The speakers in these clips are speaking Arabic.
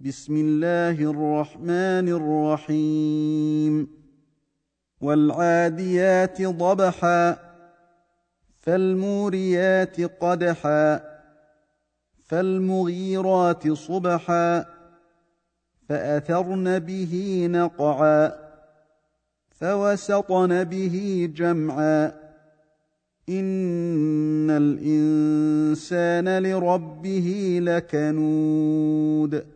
بسم الله الرحمن الرحيم والعاديات ضبحا فالموريات قدحا فالمغيرات صبحا فاثرن به نقعا فوسطن به جمعا ان الانسان لربه لكنود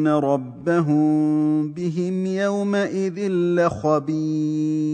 ان ربهم بهم يومئذ لخبير